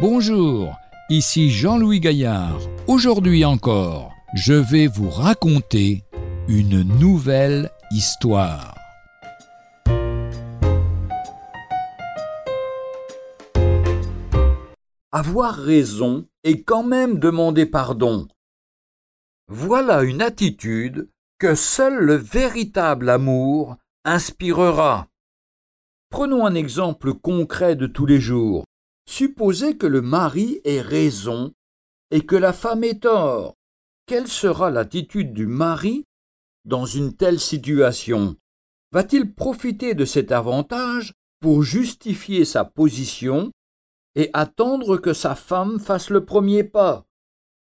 Bonjour, ici Jean-Louis Gaillard. Aujourd'hui encore, je vais vous raconter une nouvelle histoire. Avoir raison et quand même demander pardon. Voilà une attitude que seul le véritable amour inspirera. Prenons un exemple concret de tous les jours. Supposez que le mari ait raison et que la femme ait tort. Quelle sera l'attitude du mari dans une telle situation? Va-t-il profiter de cet avantage pour justifier sa position et attendre que sa femme fasse le premier pas?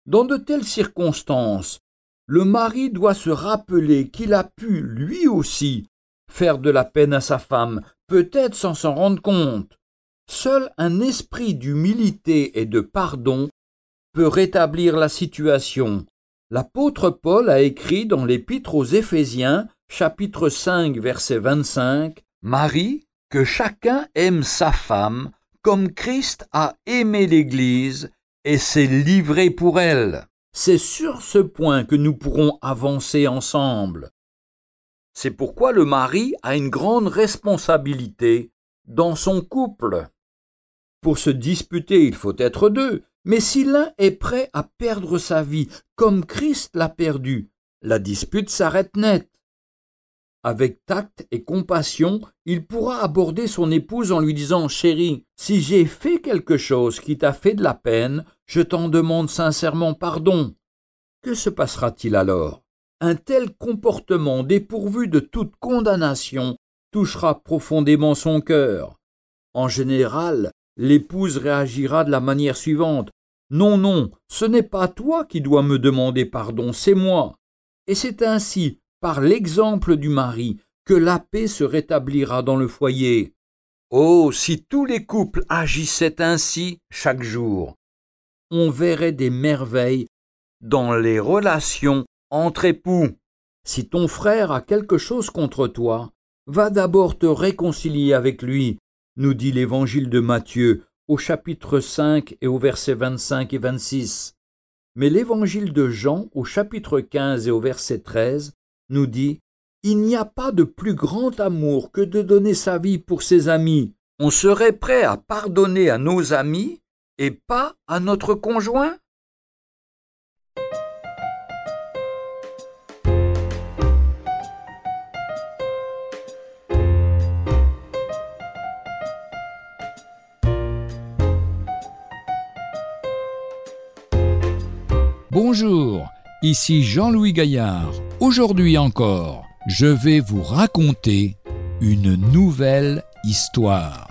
Dans de telles circonstances, le mari doit se rappeler qu'il a pu, lui aussi, faire de la peine à sa femme, peut-être sans s'en rendre compte. Seul un esprit d'humilité et de pardon peut rétablir la situation. L'apôtre Paul a écrit dans l'Épître aux Éphésiens, chapitre 5, verset 25, Marie, que chacun aime sa femme, comme Christ a aimé l'Église et s'est livré pour elle. C'est sur ce point que nous pourrons avancer ensemble. C'est pourquoi le mari a une grande responsabilité dans son couple. Pour se disputer, il faut être deux, mais si l'un est prêt à perdre sa vie comme Christ l'a perdu, la dispute s'arrête net. Avec tact et compassion, il pourra aborder son épouse en lui disant Chérie, si j'ai fait quelque chose qui t'a fait de la peine, je t'en demande sincèrement pardon. Que se passera-t-il alors? Un tel comportement dépourvu de toute condamnation touchera profondément son cœur. En général, l'épouse réagira de la manière suivante. Non, non, ce n'est pas toi qui dois me demander pardon, c'est moi. Et c'est ainsi, par l'exemple du mari, que la paix se rétablira dans le foyer. Oh, si tous les couples agissaient ainsi chaque jour, on verrait des merveilles dans les relations entre époux. Si ton frère a quelque chose contre toi, va d'abord te réconcilier avec lui, nous dit l'évangile de Matthieu au chapitre 5 et au verset 25 et 26. Mais l'évangile de Jean au chapitre 15 et au verset 13 nous dit Il n'y a pas de plus grand amour que de donner sa vie pour ses amis. On serait prêt à pardonner à nos amis et pas à notre conjoint Bonjour, ici Jean-Louis Gaillard. Aujourd'hui encore, je vais vous raconter une nouvelle histoire.